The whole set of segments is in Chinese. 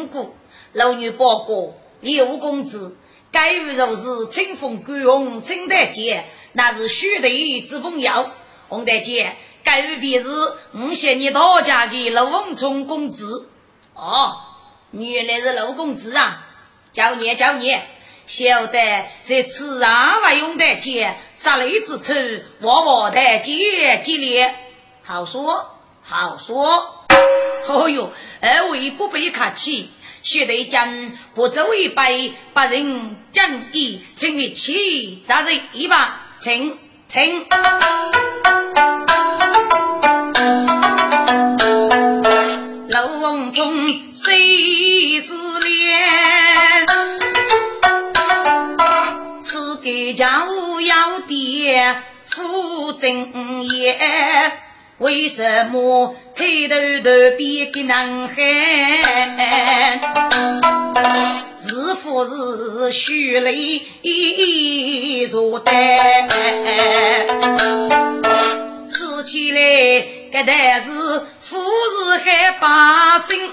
先名问过，老女报告刘公子，该日若是清风归鸿，清大姐，那是须得之朋友。洪大姐，该日便是我谢你大家的陆文冲公子。哦，原来是陆公子啊！叫你叫你，晓得在此上不用大姐，杀雷之处，我我大姐激烈，好说好说。哦哟，二位不必客气，薛队长不走一杯，把人讲义，请一起杀人一把，请请。老翁中谁是脸？此给家务要爹负正业。为什么抬头头变个男孩？是否是血泪如丹？说起来，这代是富士海百姓，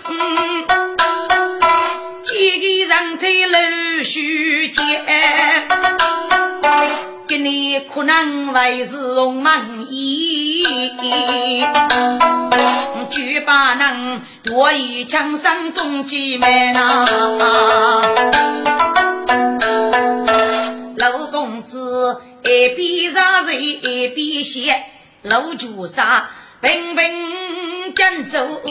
几个人推老许间。给你可能为是红门衣，就把能多一枪声中姐妹呐。老公子一边杀人一边写，老朱杀平平讲走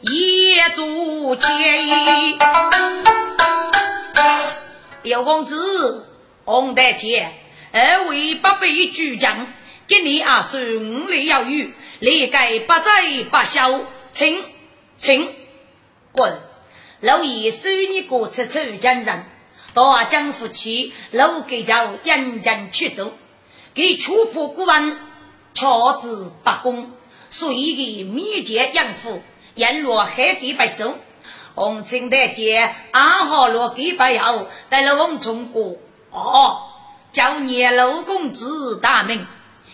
也做钱。刘公子，洪大姐。二位八辈主将，给你二叔五里要语，立盖不在不孝，请请滚！老爷收你过出出江人，大江夫妻老给叫引人去走，给触破古文，乔治不公，所以给灭绝养父，沿落海底白走，红青大街安好落给白要带了王中国哦。叫你老公子大名，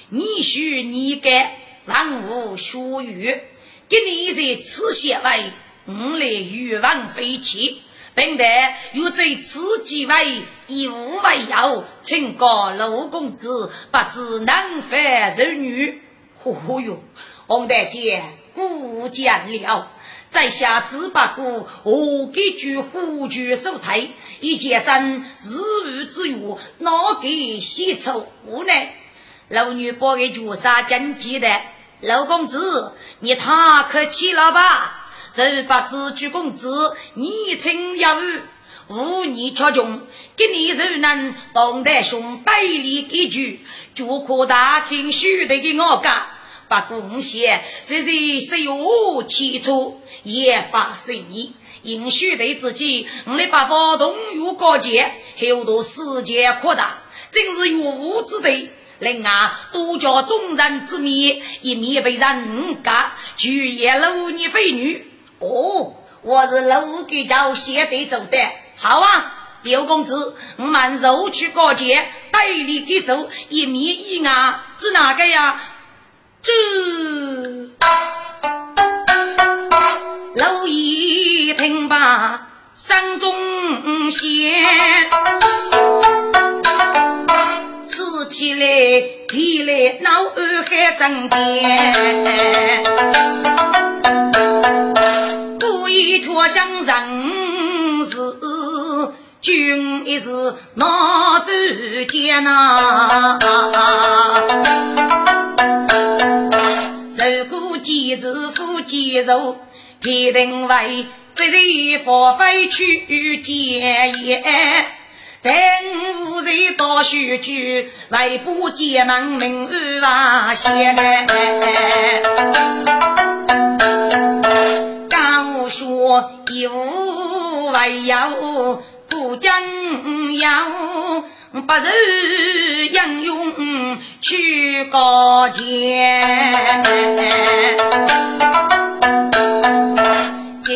你许你该万物属于，给你在此写为五来欲望飞起，并得有在此几位以物为由，请告老公子不知男犯人女。哦哟，洪大姐过奖了。在下只不过何给句虎踞手台，一健身日日之欲，哪给写出无奈？老女把给朱砂讲记的，老公子你太客气了吧？十八子举公子，你称要无你超穷，给你柔能懂得兄百里一句，就可大听须得给我干。把贡献，这是是有起初也把生意，应许对自己，我们把发动越高阶，后头世界扩大，真是有无之地。另外，多教众人之面，一面被人家举业楼女非女。哦，我是楼给叫先得走的，好啊，刘公子，我们肉去高阶，代理给手，一面一外，是哪个呀？这老爷听罢，心中险，吃起来提来脑海生间，故意脱相人事，君一时哪走见呐？如果几日夫几肉，必定为这里发挥去见言。等无人到许句，为不结盟名安瓦先。刚说一无为有。故将要不如杨勇去高见。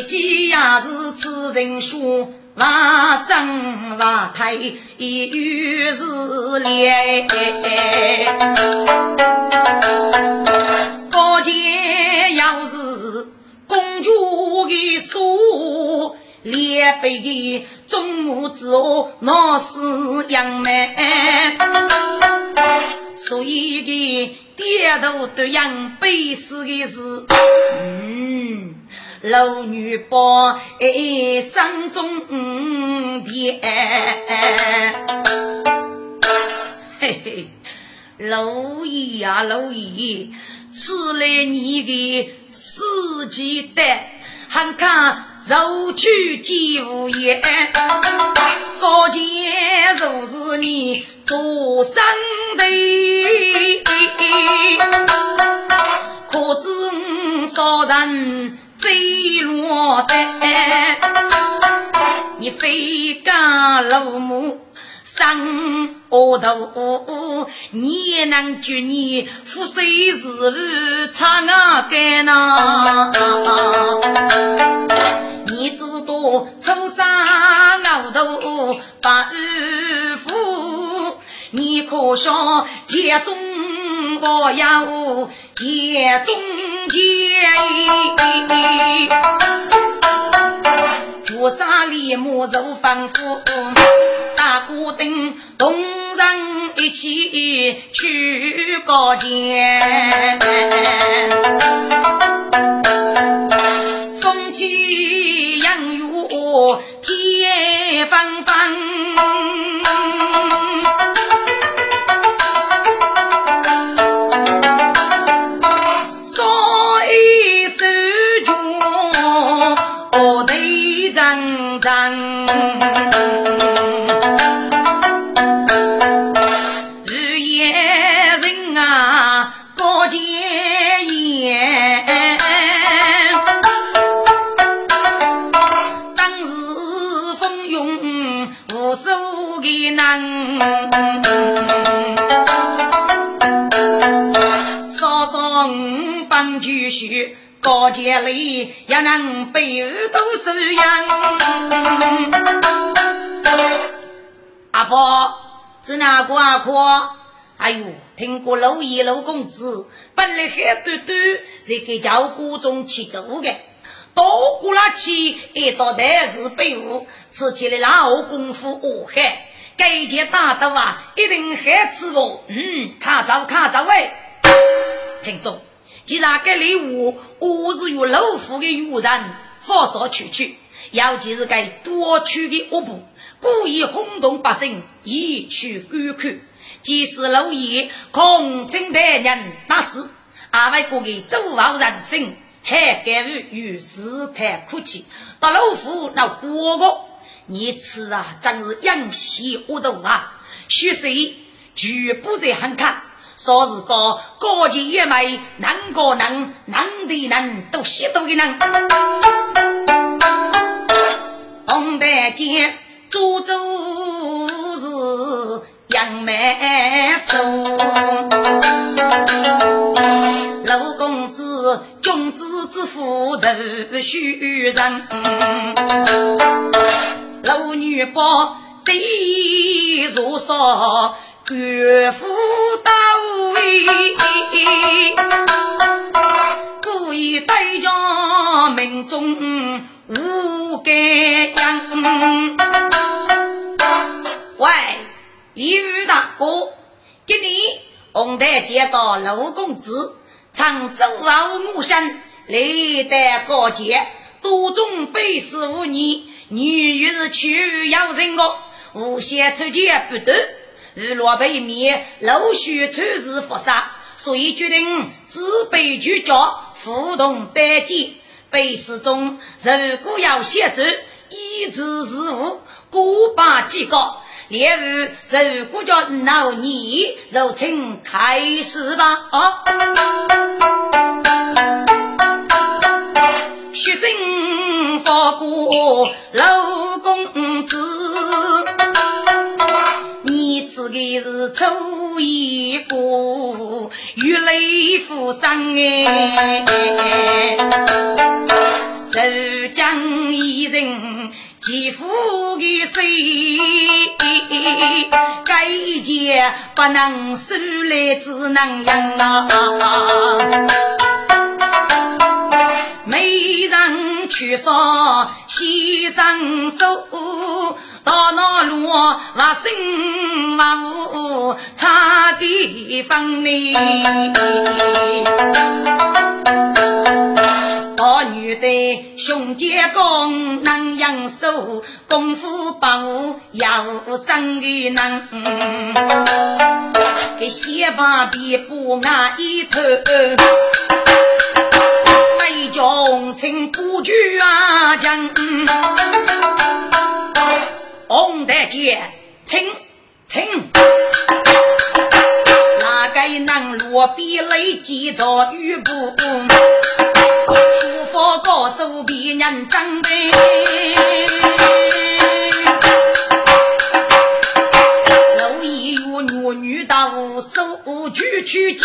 既然是此人说。万正万太一语是烈，高见要是公主的书，烈背的中午之后那是杨梅，所以的点头都杨背死的是，嗯。老女把哎生中的，嘿嘿，老爷呀老爷，此来你的四季带，还看肉去见无言，高见若是你做生的，可知少人。坠落的，你非干老母生额头，你也能觉你富谁是路差啊干呐？你知道初生额头把二夫，你可想家中我要家中。见，菩萨脸目如仿佛，大鼓灯同人一起去高见，这哪个阿阔？哎呦，听过老爷老公子，本来黑短短，是给教国中去做的，多过了去，一到台是被误，吃起来老功夫恶害，该件大刀啊，一定害死我。嗯，看着看着喂，听众。既然给礼物，我是有老虎的愚人，发烧出去，尤其是该多取的恶部，故意轰动百姓，以取观看。即使老爷空称大人，那是阿外国的周傲人生，还敢于与事态客气。到老虎那哥哥，你此啊，真是养喜恶毒啊！血色全部在喊看。说是个高级野美，能个能，能的能，都吸毒的能。红台见株洲是杨梅树，老公子君子之福头须人，老女包地如烧。岳父到位，故意对着民众无改样。大哥，给你红台见到陆公子，常州傲母生，历代高洁，多种背时无逆，女欲是去要人恶，无限出见不得。日落北面，陆续出事发生，所以决定自备聚焦，互动单肩。背诗中，如果要写书，一字事物，过把几个。例如，如果叫老你，就请开始吧。啊，学生发过老公子。的是初一过，雨雷浮生哎，受将一人欺负的谁？该一件不能收来，只能养啊！没人去说先生手。到那路不生不武，差地方呢。大女的胸肩高，能养手，功夫不武要生的能。给先把别不挨一头，为将情不惧啊将。红大姐，请请，哪个能落笔来记着玉布？我告诉别人长呗。老一月女女到手举去接，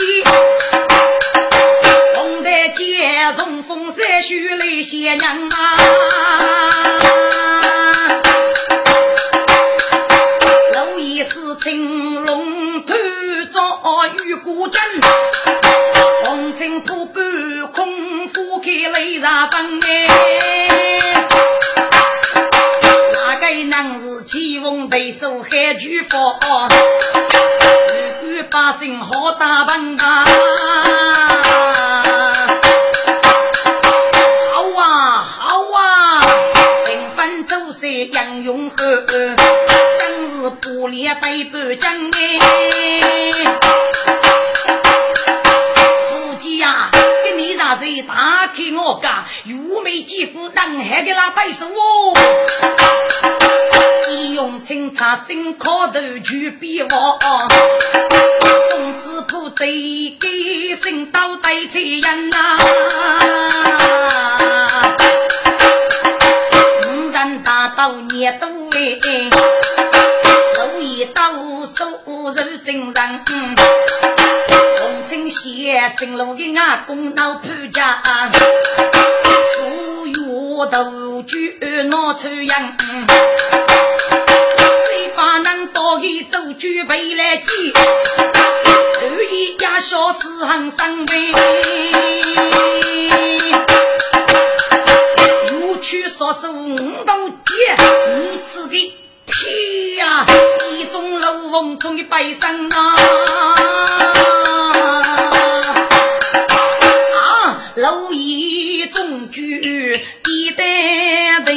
红大姐从风山徐来谢娘啊。逢对手海巨发？日本百姓好打扮啊！好啊好啊，平分周岁杨永和。不连对半讲哎，夫妻呀，给你让谁打开我家，又没见过南海的那对手哦。用清茶新烤头去比我，公子不贼给新刀带菜人呐。五人大刀捏都哎。刀手如真人，红尘先生路的阿公闹潘家，富裕斗举闹出洋，嘴巴能多给走举背来接，二爷家小事很伤悲，又去说是五道街，你吃的。天呀！一中楼瓮中的百姓啊！啊，楼一中举地单的，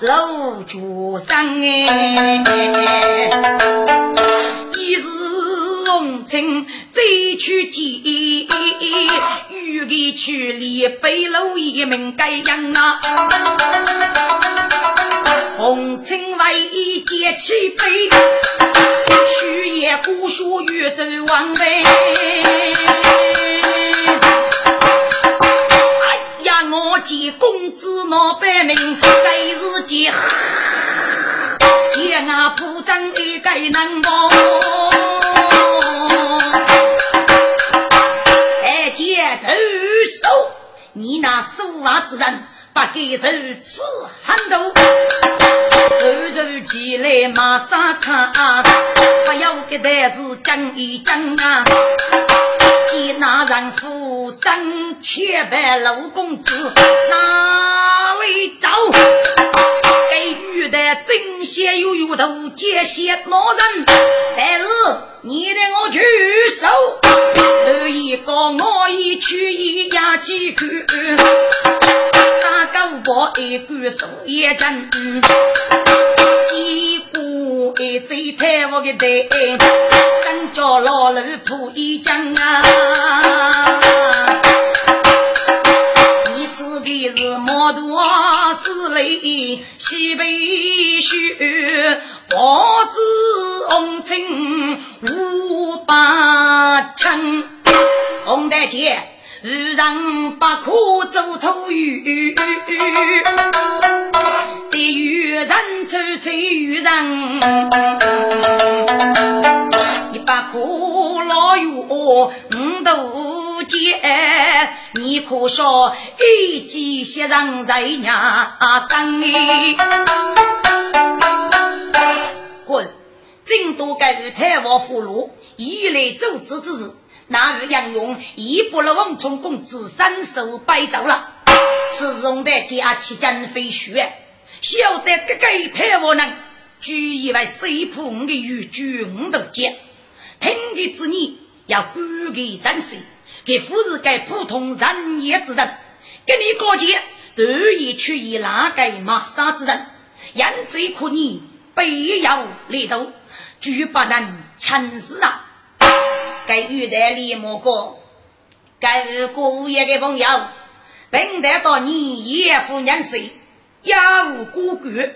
楼主上哎，一是红尘再去见。玉里去离北楼一门盖样啊，红尘为一结起悲，虚也孤书远走王位。见公子闹百名，该是见见俺铺张一该难忘。手，你那手法之人，不给手吃很多。突如其来马上看，不要给的是讲一讲啊。见那人夫生千百老公子，哪位走？给遇的真些又有头接些老人，但是你得我举手，头一个我一去一压几口，大个我一个手也真，几个一嘴太我的对，三脚老路铺一江啊。此的是毛多是泪，西北雪，花子红尘五百层。红大姐，日人不可走土雨。催渔人，一把苦老药五斗煎，你可说一计先人在 nhà 生滚！正多该与太王俘虏，以来奏之之日，那日杨勇已不了王冲公子三手摆走了。此用的假期真飞雪，晓得这个太王人，居以为谁普我的玉举五斗剑，听的之你要管给三岁，给夫是该普通人也之人，给你高见，得意去以哪个马杀之人，因这可你背要立头。绝不能成事啊！该遇到李莫哥，该是过夜的朋友，本得到你爷夫年岁，也无过关。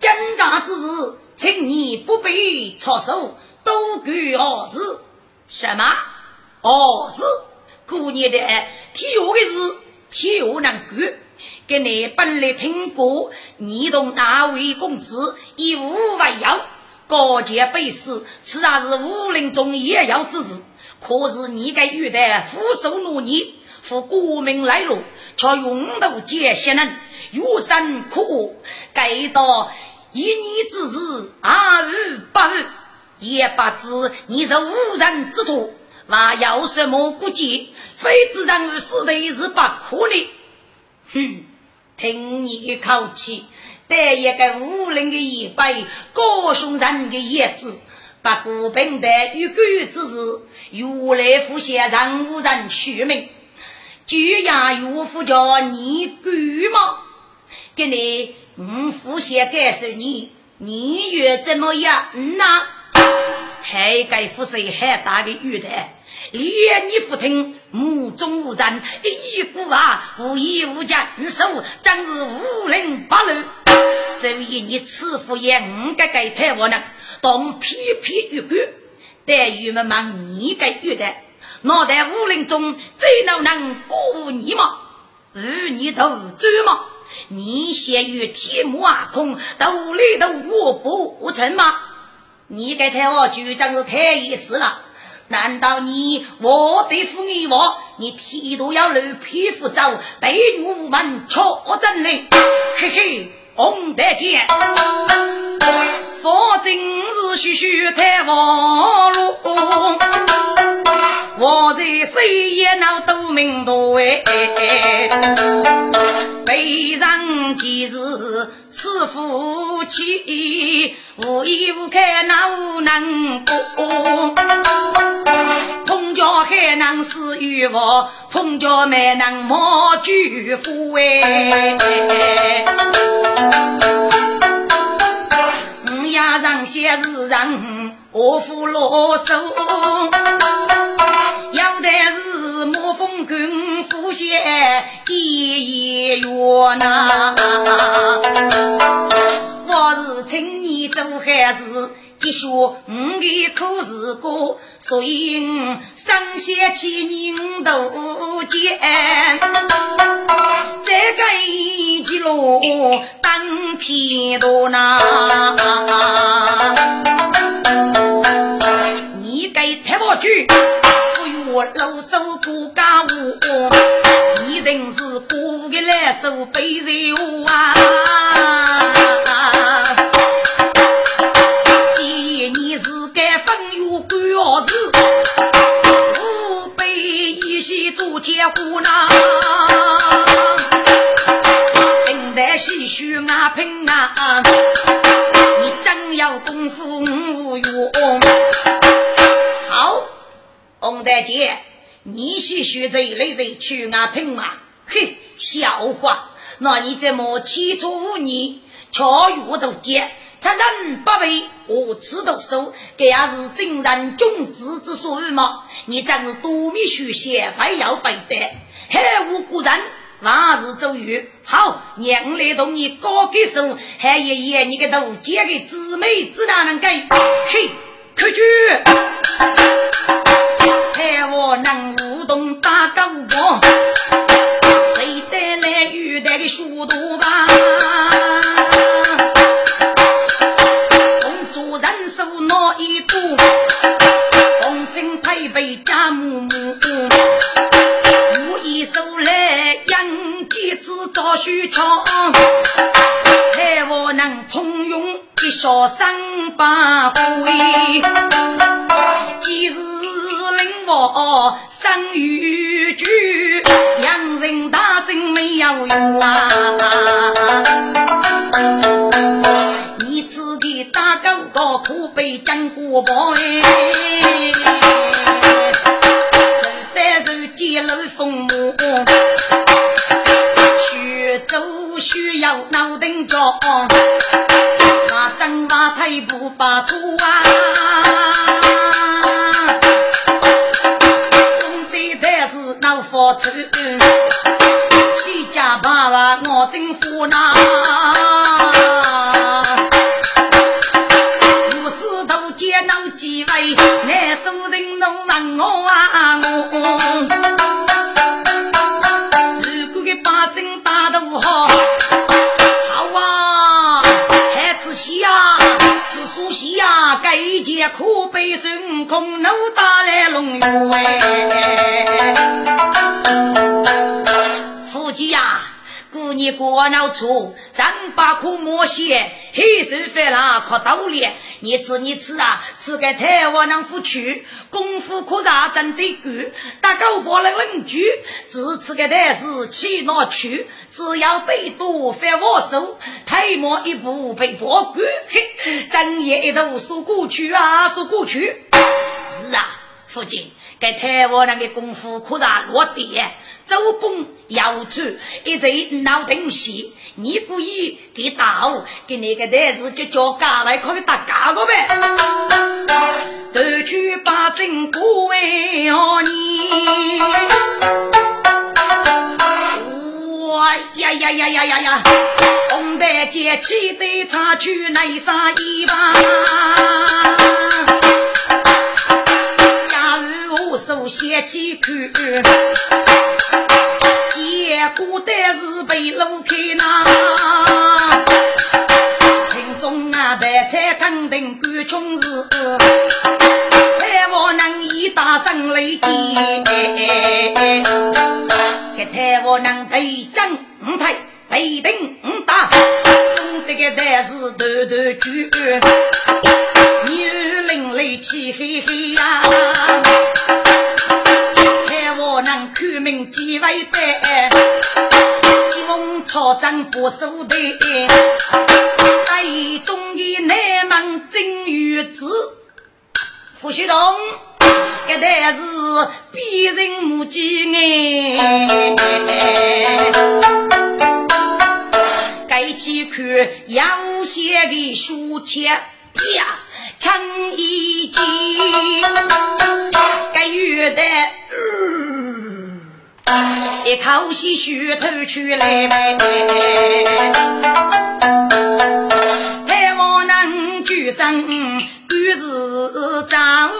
经常之事，请你不必操手，多管何事？什么？何事？过年的天下的事，天下难管。给你本来听过，你同那位公子以无为有。高洁背死，此然是武林中也要之事。可是你该遇得俯首努力，负国民来路，却用头结些人，有生苦，该到一年之日，二日八日，也不知你是无人之徒，还有什么顾忌？非自然死的是不可的。哼，听你一口气。在一个武林的一辈，高雄人的叶子，不过平的与鬼之日，如来佛先让无人取名，居然岳父叫你干吗？给你，我父先告诉你，你越怎么样呐？还该负谁很大的玉带？连你父听，目中无人，一股啊无依无见手，真是无人八路。所以你此父也五个给太我呢，当偏偏玉骨，待遇们忙你个玉的，脑袋武林中最能能过你吗？与你斗嘴吗？你先与天幕阿空斗里斗我不成吗？你给太我就真是太意思了。难道你我对付你我，你剃度要露皮肤走，对女无门确真嘞？嘿嘿，红得见，佛今日徐徐太王路，我在谁也闹都明多哎，悲伤几日是夫妻，无依无靠哪无能过。碰巧还能是渔夫，碰巧没能冒巨富哎。呀上些是人，我负啰嗦，要得是莫风跟富些结缘呐。我是请你做孩子。继续，我的口是歌，所以我上写起人头见。这个一级路当天多呐，你给太保去，不与我露手过家务，一定是过个来手背肉啊。结婚呐，平台细许啊平啊，你真有功夫无用。好，洪大姐，你细许这一类人去啊平啊，嘿，笑话，那你怎么起初无你，巧遇都结？杀人不为我此毒手，这也是正人君子之所为嘛？你真是多米血血，还要背得，还无故人，万事周瑜。好，娘来同你高给手，还爷爷你个头嫁给姊妹，只哪能给？嘿，快去！看我能舞动大高光，子找虚枪，太我能从容一笑三百回。今日令我生于居，养人大圣没有用啊！你自己打狗个苦悲讲过不哎？需要脑顶脚，马正马太不把粗啊！兄弟但是脑发粗，苦悲孙悟空怒打来龙云哎，你过闹错，三把苦莫写，黑手翻了可刀脸。你吃你吃啊，吃个太我能付出，功夫可查真的够。打狗包来问句，只吃个但是去哪去？只要被多翻我手，太慢一步被破关。嘿，正夜一头说过去啊，说过去。是啊，父亲。给台湾人的功夫可查落地，走崩要出一贼闹东西，你故意给打我，给那个单子就叫家来可以打家个呗。夺取百姓不为何你？哇呀呀呀呀呀呀！红带结起的插去内杀一把。手掀起去，结果但是被路开那。听众啊，白菜肯定干穷事，太王能一大声雷击，给太王能对阵五台，对顶五打，这个但是头头举，女人雷气嘿嘿呀。出名几位在，金风草长不收的，大义忠义难忘真玉子。胡须东，这代是别人母鸡哎，该去看杨先的书签呀，唱一句，该有的。一口气血吐出来，太王能举身举是丈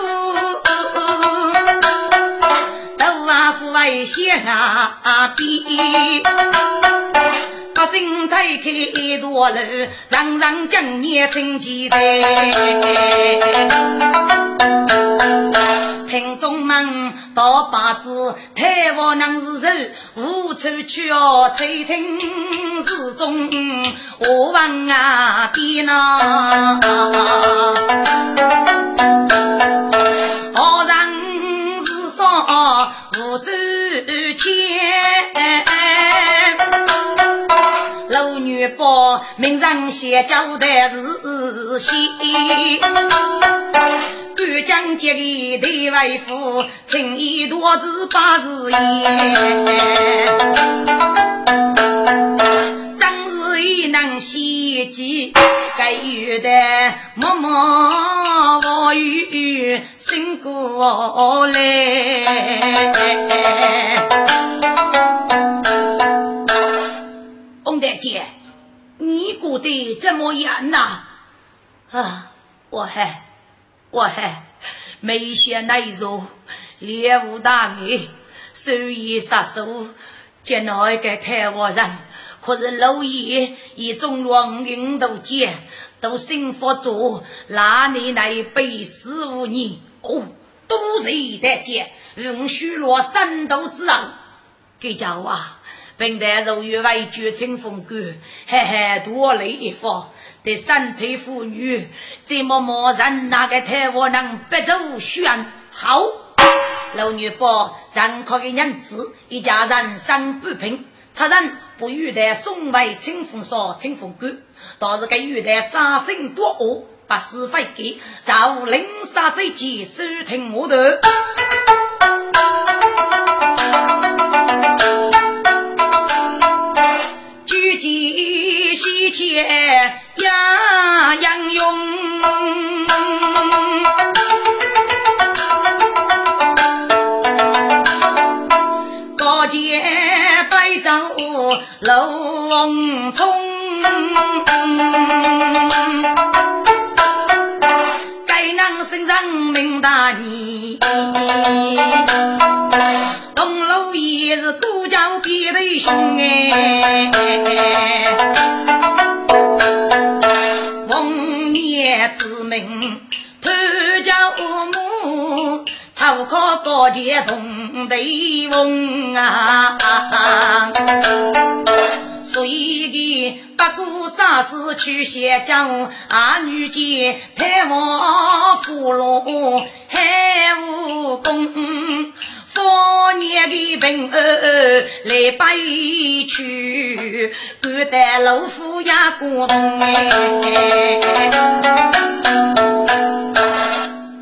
都啊父为先啊比，百姓推开一段路，人人敬年成吉在。听众们，大把子太王能是手，无处去哦，垂听始终我问啊边呐，名人写交代是戏。敢将这个对为夫，情义多子八十言。真是一能袭击，该有的默默无语，醒过来。翁大姐，你过得怎么样呐？啊，我还。我还没写内容，猎物大名，手艺杀手，见到一个台湾人，可是老爷一种龙云都见，都幸福着，那你来背十五年哦，都是一代见，允许落三斗之人，给叫啊！本代如月为绝清风骨，嘿嘿多累一方。对三腿妇女，这么默认那个太我能不走选好？老女伯认可的娘子，一家人生不平，出人不与的送为清风所清风骨，倒是给玉台杀生多恶，把是非给，让令杀贼己收听我的。西切呀杨勇，高见白走龙冲，该能身上命大义。也是孤家别的兄哎，名偷家母，草靠高阶同对翁啊，所以个不顾生死去写将，儿女间太王俘虏还无功。多年的平安来悲去，感得老夫也感动哎。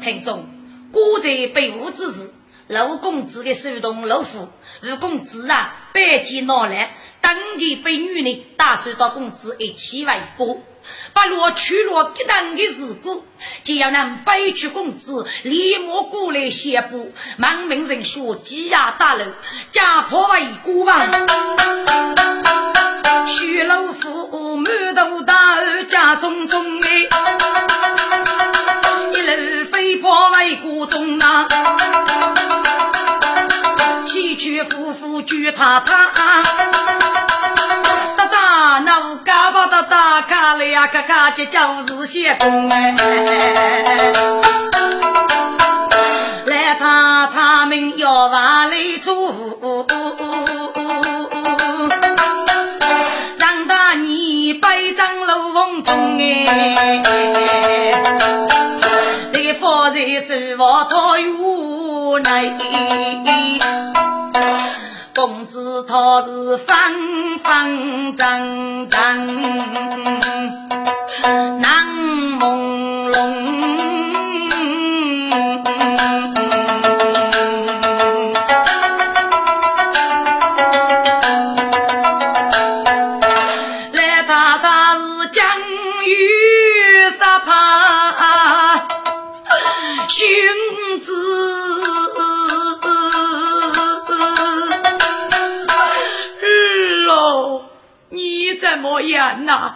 听众，孤在被误之时，老公子的手动老夫，如公子啊，百计恼来，当地被女人打算到公子一起为过。把落去落给难的事故，就要让北区公子立马过来宣布，满门人说挤压大楼，家破为孤王。徐老夫满头大汗家中中哎，一路飞破为孤中啊，妇举他他。那嘎巴的大卡了呀，咔咔这就是些工哎。来他他们要往里住，长大你背张楼风中哎，放在手房讨有内。公子他是方方正正，难朦胧。莫言呐，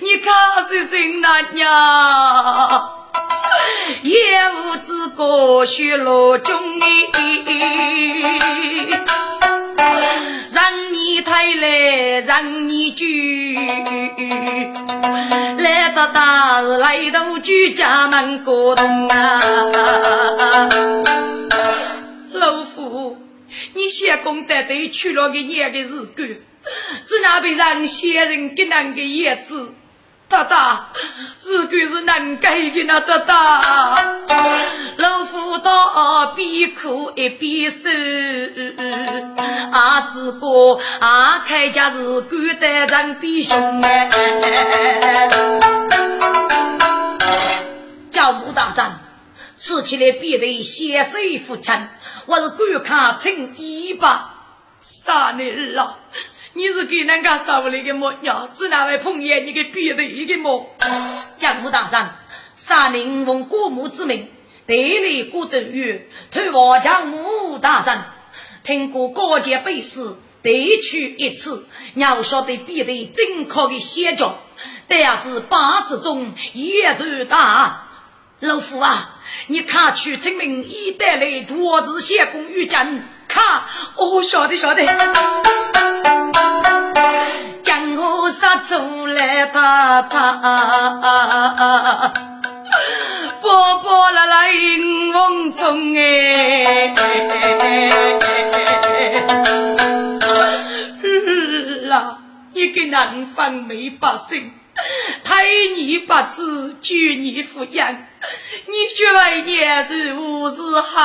你可是谁那呀？也无知过雪落中哎，让你抬来让你举，来到大日来到居家门过冬啊！老夫，你先功德都去了个年的日子。只那被让先人给那个叶子，大大，如果是能改的那大大，老夫到边哭一边收，阿子哥阿开家是管得人比凶哎。叫穆大山，吃起来必得先手扶亲，我是观看请一吧，杀你了。你是给人家找来的么娘？只那位朋友，你给别的一个么？江湖大上，杀人奉国母之命，代理古德语，推王江母大人，听过高阶背诗，得去一次，要晓得别的正确的写作，但要是八字中也是大。老夫啊，你看去证明已带来多字写功于真。看，哦，晓得晓得。江湖杀出来打打，波波来来迎风冲哎。啊，一个南方没百姓，胎你不知，举你抚养，你却为年如是好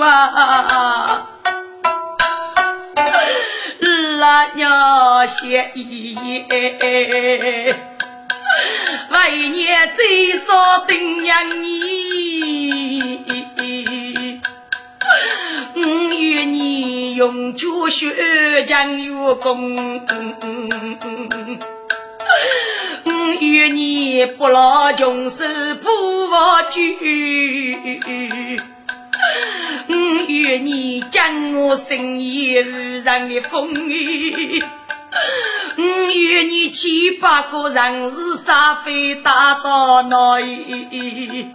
啊！拉娘谢意，为年最少顶养你。我愿你永绝血将有功，我愿你不老穷守破瓦居，我愿你将我生意无上的风雨，我愿你七八个人是沙飞打到哪里？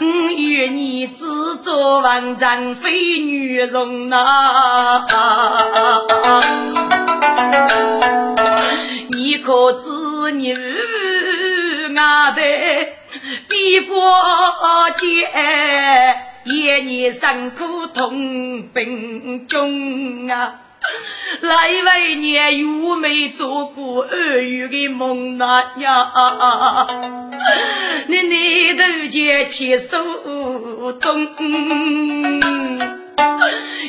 我愿你自作王丈非女容呐，可知你俺的比过节，一年辛苦同病中啊。来为年又没做过二月的梦那呀，你你都见牵手中，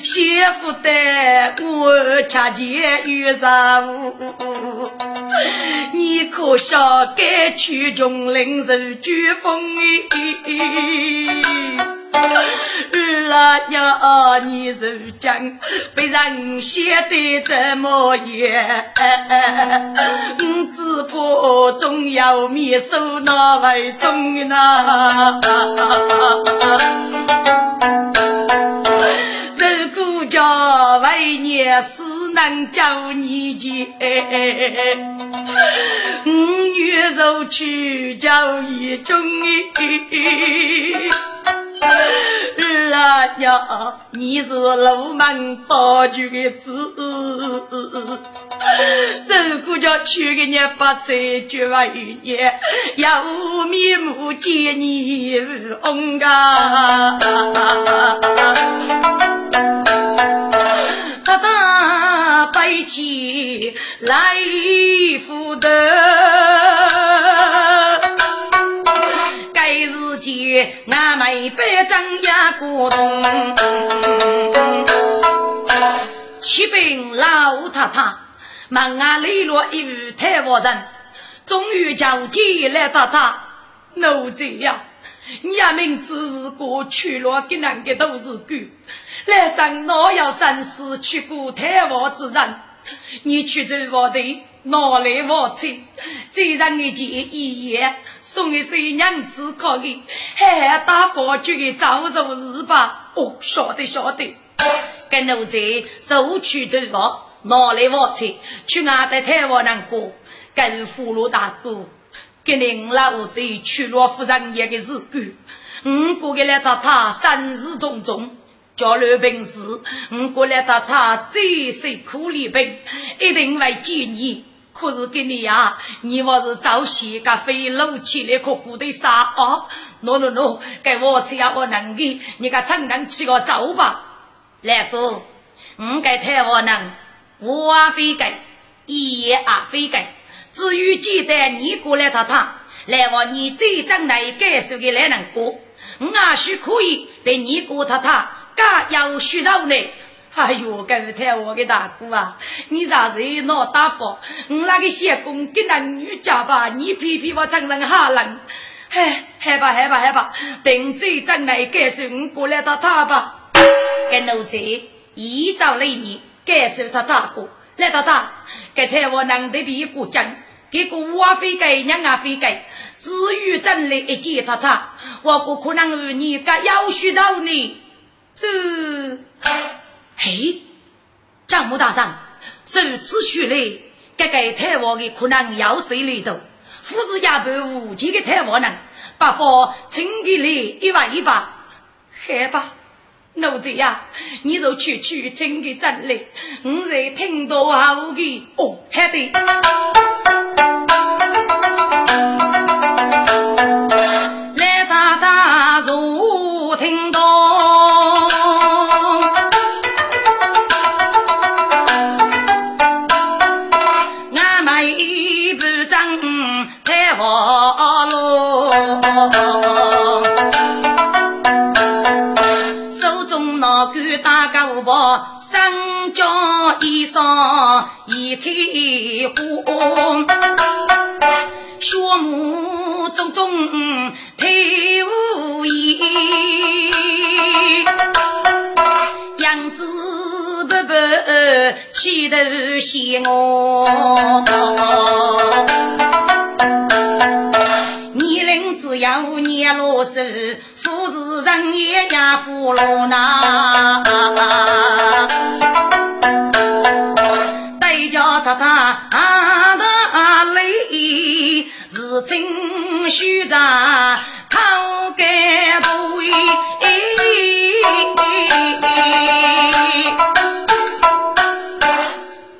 媳妇的我恰见遇上，你可晓该去穷人受绝风儿啊娘，你如今被人写得这么严，我只怕总要灭手那为中呐。为娘死能叫你见，我愿受去叫一中。儿啊娘，你是鲁门保举的子，如果叫娶个娘把再绝为娘，要面目见你红啊！大大背起来福德。俺妹百张牙古洞，骑兵老太太，忙啊磊落一语太无人，终于叫进来太太，奴才呀，你也明知是过去了，给人个都是狗，来生哪要生死去过太王之人，你去走我的。拿来我亲，最让你见一眼，送一些娘子可给，还打发去给早入日吧。哦，晓得晓得。跟奴才收取走房，拿来我亲，去俺的台湾人过，跟俘虏大哥，给您老的去罗夫人一个日干，五过给来到他三日种种。叫刘平时，我过来到他最受苦力病，一定会见你。可是给你呀，你我是早些个飞路起来可不得杀哦！no no no，给我只要我能给，你个承担起个走吧。来哥，我给太我能，我啊非给，一也啊非给。至于记得你过来他他，来我你最将来感受的来人过，我啊是可以对你过他他，噶要需要呢。哎呦，该是太我的大哥啊！你啥子闹大发？我那个小公跟那女家吧，你偏偏我承认哈人。嗨，害吧害吧害吧！等这阵来感受我过来他他吧。跟奴才依照礼仪感受他大哥来到他，给太我能得比过奖，给个我非给娘啊非给，至于真来一见他他，我不可能与你个要许饶你这。嘿，丈母大人，受此许来，这个太王的可能要谁里头？父子也不无忌的太王人，不妨请给来一万一吧。好吧，奴才呀，你就去去请给朕来，我在听到好的哦，还得。火，血目种种退无言，样子白白气头显我。年龄只要年老寿，富士人也家富罗那。真虚杂，讨感对。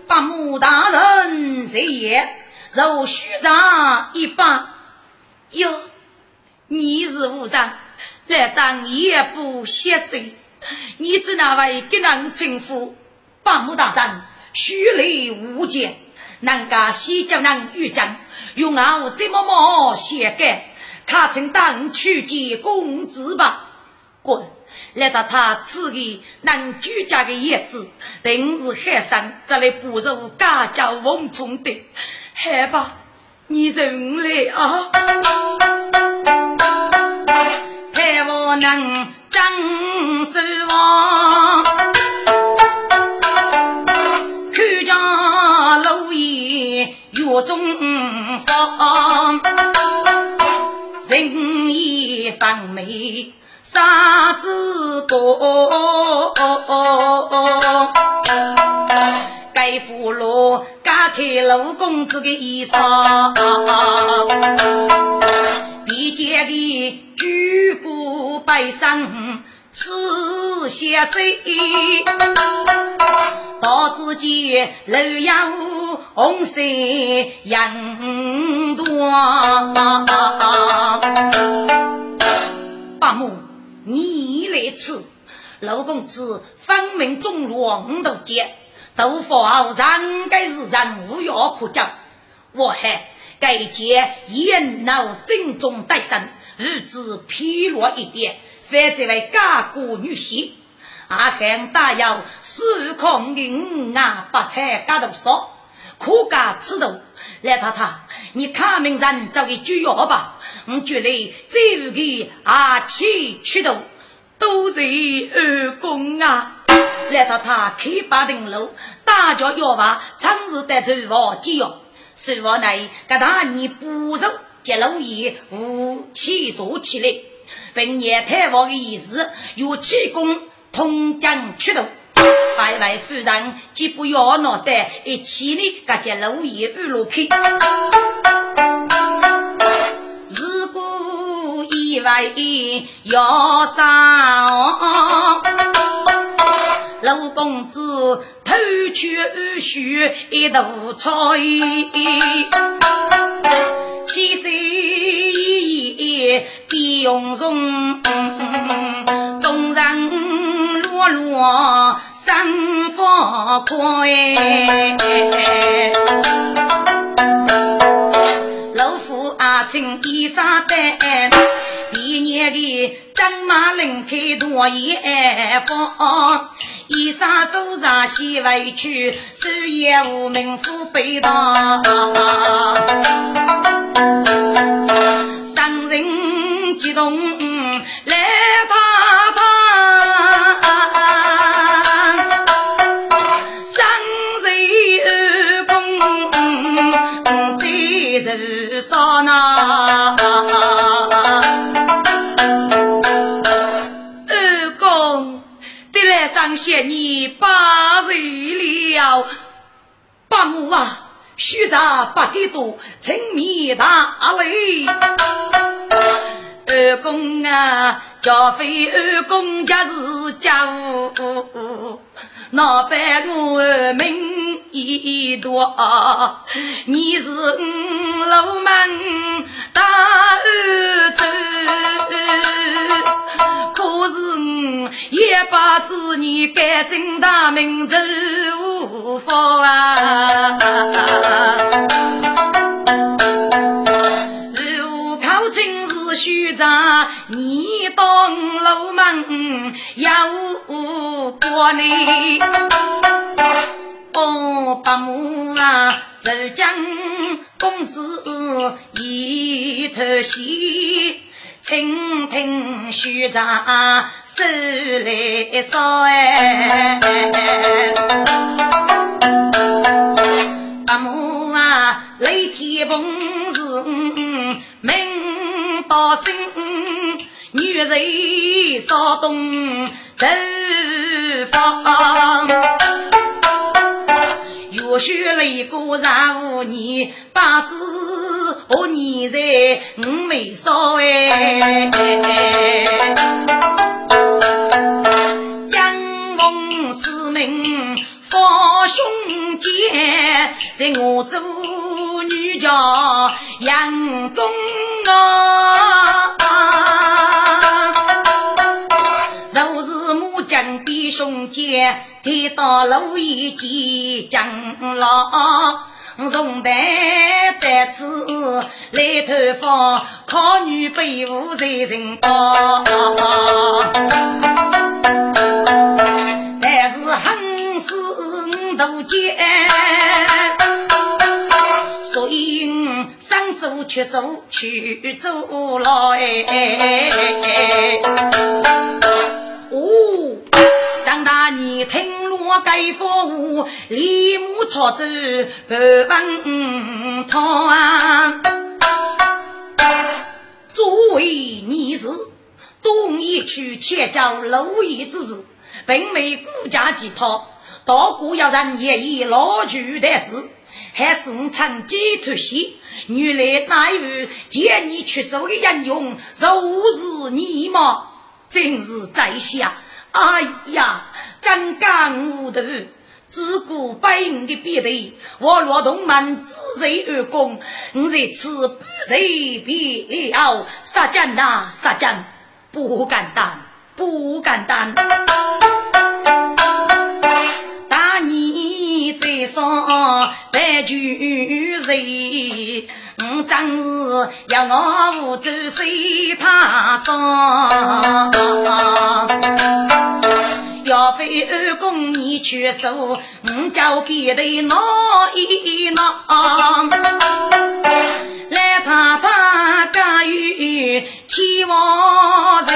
八木大人谁也？如虚杂一般。哟，你是无上来上夜不歇息，你只那位给人称呼八木大人。虚雷无间，人家西江人遇将，用我这么么写改，他曾当去见公子吧？滚！来到他赐给能居家的叶子，定是海上这里不如家家翁冲的，害怕你人来啊！太我能张守望。言方美，啥子多？该俘虏，该开陆公子的衣裳，必见的举骨百生。此些水，到自己楼阳红色杨端。八木，你来此，老公子分明中龙头剑，斗法上该是人无药可讲。我还该剑眼脑正中带身，日子疲弱一点。反这位家国女婿，阿汉大有四空的五啊八彩家头少，可家吃头。来太太，你看明人找个主要吧。我觉得这五个阿七出头都是二公啊。来太太开八顶楼，大家要话，常日得走房几用。手房内，各大你不熟，接楼爷武器坐起来。本年太王的意思，有气功通江出头，百位夫人既不要脑袋，一起呢，各家路也二路开。果意外要上，陆公子偷去二许一道菜，七岁。别用容，众人落落生发快。老夫阿青衣裳单，一年的张马林开多眼方，一上手上系委屈，手也无名副背当。人激动来到得来上谢你八岁了，八母啊！虚杂八百多，沉迷大雷。二公啊，交费二公家是家务，那般我名义多。你是五路门大儿子，也把子女改姓大名字无法啊。如考今日虚长，你当路门要过你。哦，爸把母啊，受将公子一头洗，蜻蜓须长手来烧哎。把母啊，雷天崩是命到身，女人骚动走方。我学了一个三五年，八十五年在五没少哎。江风四门放胸间，在我做女家杨中啊。将比胸肩，提到路一见将老，从担担子来头发，靠女背负在人高，但是横死大肩，所以双手屈手去走了哎。哦，张大你听罗盖佛话，立马操走不问他。作为逆士，东一去且叫蝼蚁之事，并没顾家其他，大姑要人也以老去的事，还是趁机突袭。原来那日见你出手的英勇，就是你吗？真是在下，哎呀，真干无头，自古百人的别队，我若同门自随而攻，我在此不随便了，杀将呐，杀将，不敢当，不敢当。大你在上白酒醉。我真是要我无主随他上，要非二公你去手，我叫别的闹一闹，来他他家有期望谁？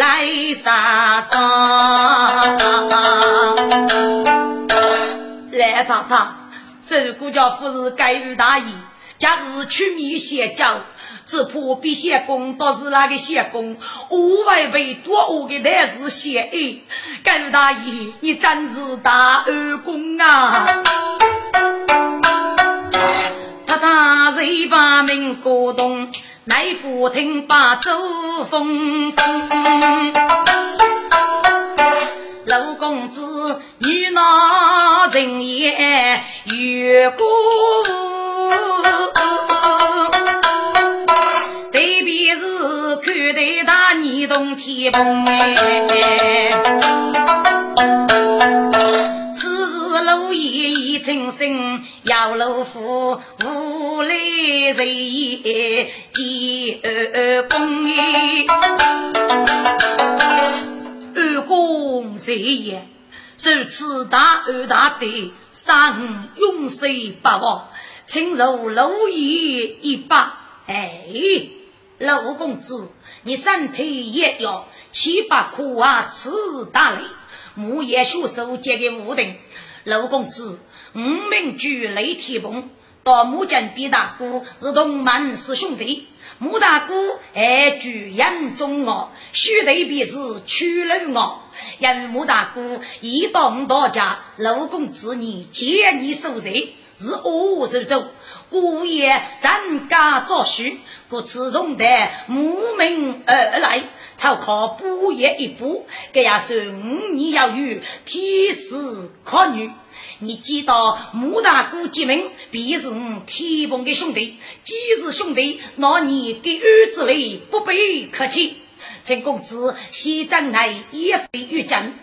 来杀杀！来太太，这个叫夫人该于大意。假日出面写教，只怕比写公倒是那个写公，五百倍多我的但是写哎，该于大意，你真是大二公啊！太太谁把门鼓动？来福听把周风风，老公子女闹人言越过对比是看待大你动天崩哎。路也已成身，要路夫无来人见二公哎，二公谁也？受此大二大德，上永世不忘，请入路也一把。哎，陆公子，你身体也要七八苦啊，吃大累，木叶学手接给武定。陆公子，五名举雷天崩，到木匠比大哥是同门师兄弟。穆大哥爱举杨中傲，须得便是屈辱傲。因穆大哥一到我大家，陆公子你接你受罪，是恶手走，故也人家作序，故此从的慕名而来，超靠不业一步，这样是五年要有天时可女。你知道穆大哥结命，必是我天蓬的兄弟。既是兄弟，那你给儿子嘞不必客气。陈公子，西藏来也是遇见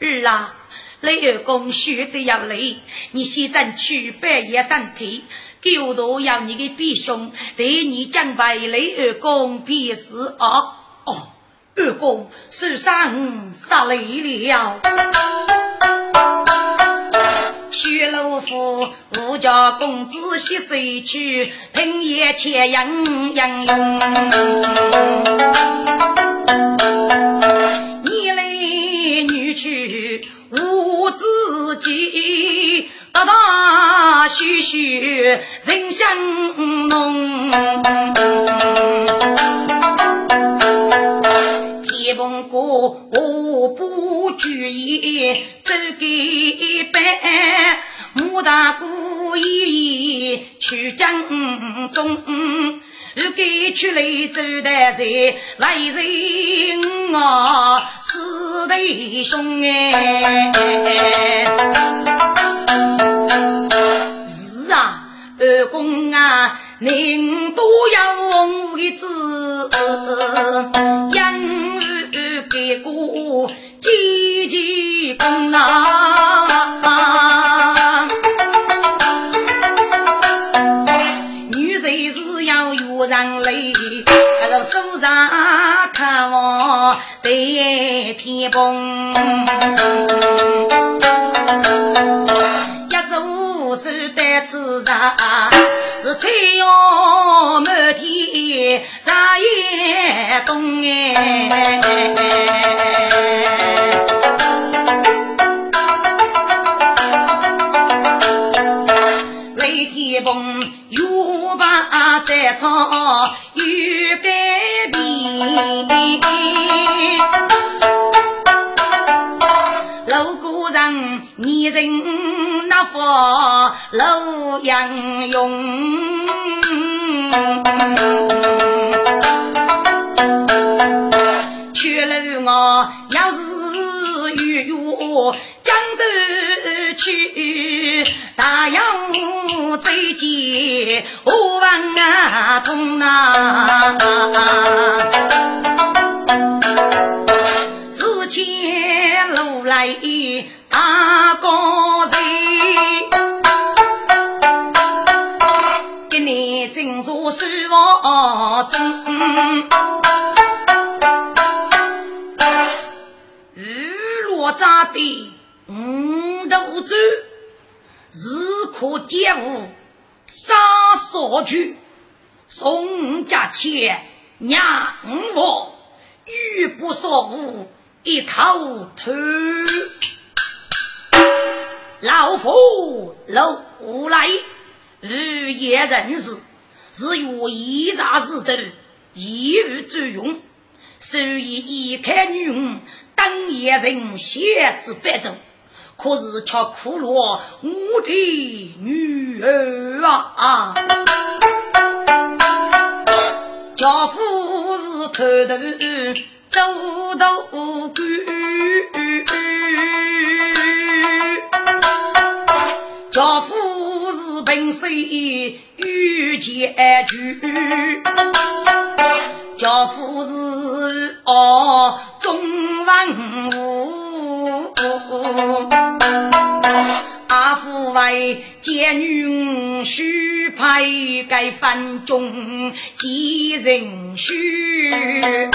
儿啊，雷二公学得要累，你西藏去半夜三天，狗头要你的弟兄，对你将白雷二公必是哦哦，二公受伤杀累了。薛老夫，吾家公子洗水去，听夜切杨杨用。你来女去无自己，大大虚虚人相浓。天蓬哥，我不举意走给班，穆大姑爷去江中，如给去来走的人，来人我四弟兄哎，是啊，二公啊。人多要红的子，养给过几几功啊！女人是要有人来，那手上看望对天崩。此茶，是菜肴满天，啥也懂哎。雷天崩，又把在草人，你人。佛楼杨勇，去了我要是与我江头去，大洋再见我万啊痛啊，四千路来高人。正坐书房中，日落扎的五斗砖，日可接物杀少去，宋家钱娘我玉不说无一头头，老夫老来日夜人事。是用一茶之斗，一语作用，所以一看女儿当夜人写字白走，可是却苦了我的女儿啊！家父是头头走到官，家父是本岁。遇见句，叫夫是哦中文武，阿父为见女婿配该分中几人婿，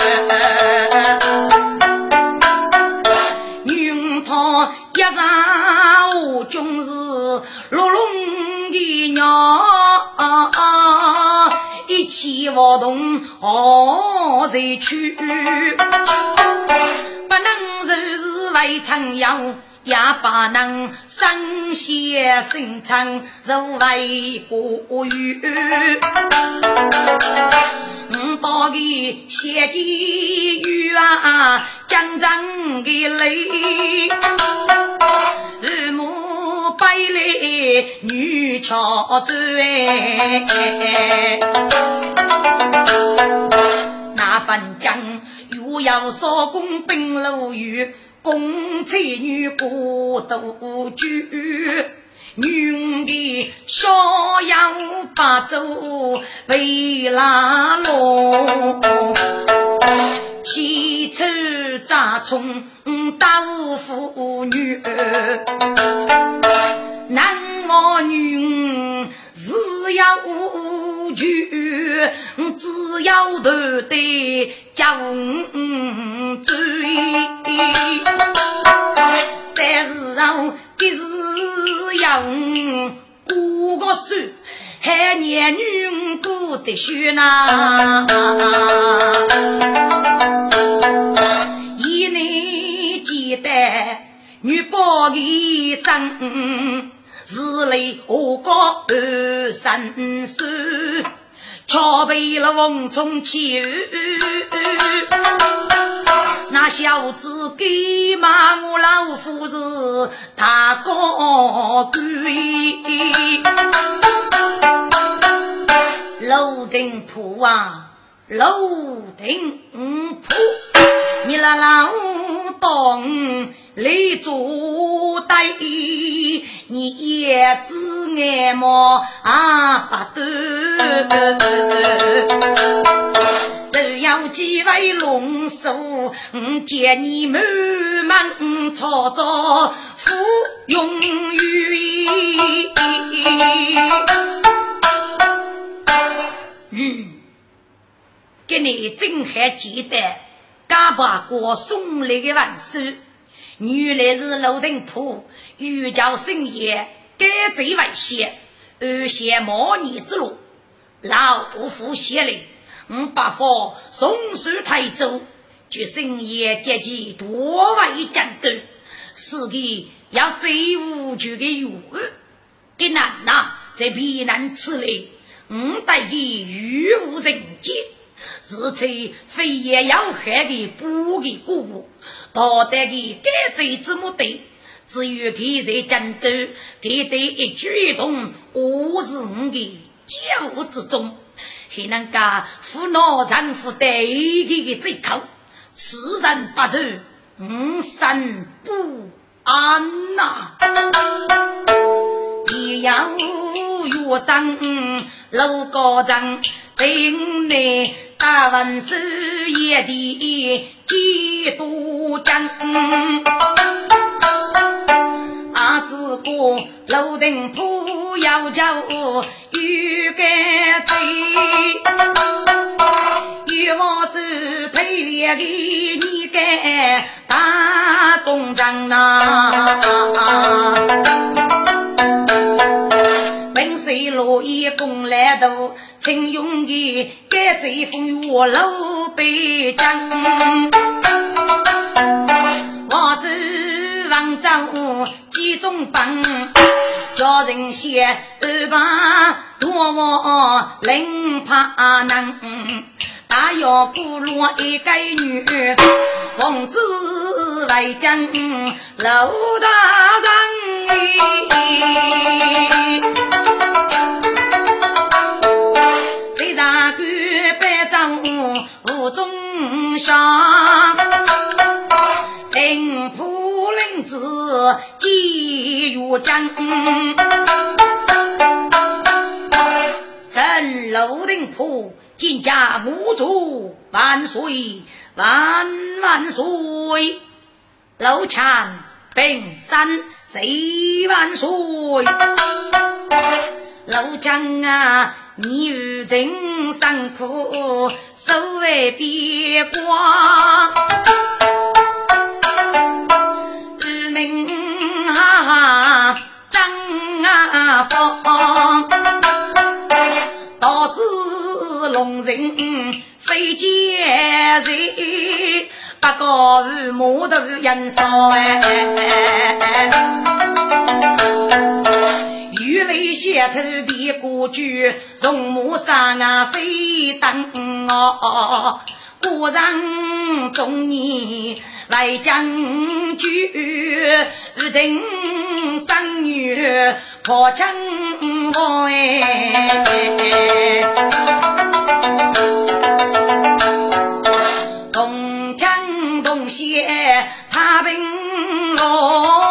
女他一丈五军是六龙的娘。一起活动何谁去？不能日日为长腰，也不能身先生长如为过于。五到的写几语啊，江江的泪。日暮百里女桥走那番将又要烧工兵路雨，公妻女孤独居，女的逍遥八走为拉拢，骑车扎冲刀妇女，男我女。要无惧，只要头对将追。但是啊，的是要过个手，还年女过得血呐。一年记得女报一生。日里何高二三岁，敲背了瓮中去。那小子给骂我老夫子大高官。楼顶铺啊，楼顶铺，你那老东。来做代，你也只爱么啊不断。只要几位龙叔，见你满门操作富永裕。嗯，给你真还记得，刚把过送来的文书。原来是楼顶铺，欲教生业，改贼为先，而先冒逆之路。老夫写令，五百方送书台州，据生业阶级多为战斗，是个要贼无惧的勇给难呐，在避难此类，五代的御无人杰。是此非也要害的不的姑姑，道德的改罪之目的，只有他在战斗，他的一举一动，我是我的家务之中，还能够扶老丈夫对他的罪口，此人不走，五生不安呐！也要月生楼高丈，等你。大文书一地几多张？阿子哥楼顶铺要叫玉干子，玉王是推脸的你干大工匠呐。水落一公来渡，请用的该贼风雨路北疆。我是王州几中帮，叫人先二把多我领怕能，大要不落一个女，王子来将楼大人。无中上，平铺林子几月江。镇楼顶铺，金家母主万岁万万岁！楼墙平山谁万岁？老江啊，你如今辛苦，手为边光，日明哈哈张啊方，倒是龙人飞剑人，不过是木头人少哎。头别过去，从木上啊飞登哦。古人中年来将军，人生女破城防哎。东江东西太平喽。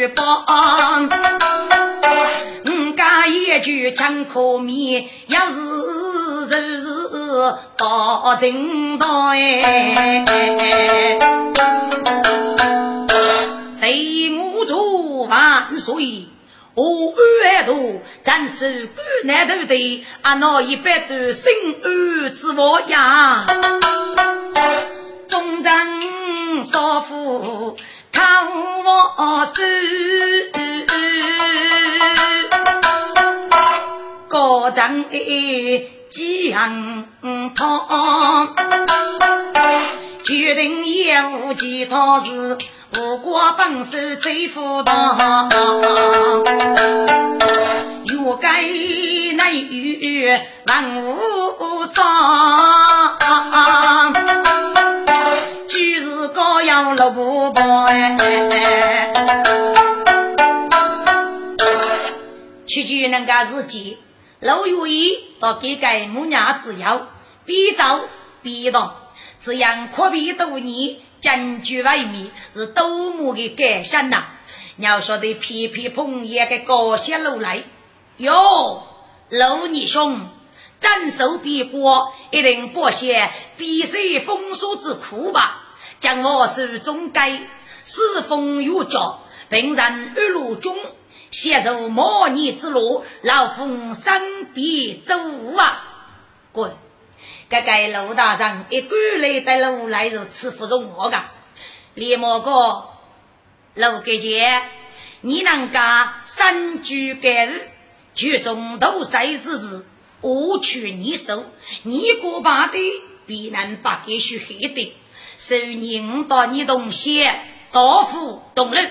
举报。我家一句枪可灭，要是日日到正道哎。谁我祝万岁？我安度，咱是古南头的，阿那一百多心安之我呀。忠贞少妇靠我手，高丈几行汤，决定也无其他事。无过本事最富大，区那个日记，老愿意到给给母娘自由，必走必到，这样可比多年。将军外面是多么的感伤呐！你要晓得，偏偏碰一个高些路来哟，老二兄，斩首必过，一定不写必须封锁之苦吧？将我手中该四风月脚，并让二路中携入模拟之路，老夫身边走啊！滚！这个陆大人一过来的路来如此不容我个，李莫哥，陆格杰，你能够三句盖日，举中斗赛之时，我取你手，你过把的必能把给许黑的，受你到你东西，大夫动人，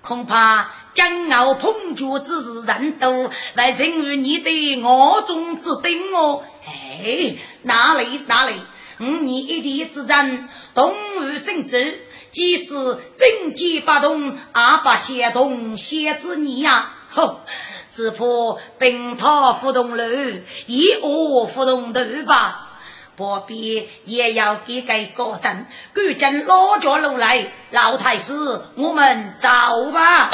恐怕将要碰着之时人多，还成为你的恶中之顶哦。哎，哪里哪里？五年一地之战，动物生子，即使贞洁不动，阿不协同，写子你呀！吼，只怕兵涛浮动路，一恶不动头吧？不必也要给个高阵，赶紧拉着路来，老太师，我们走吧。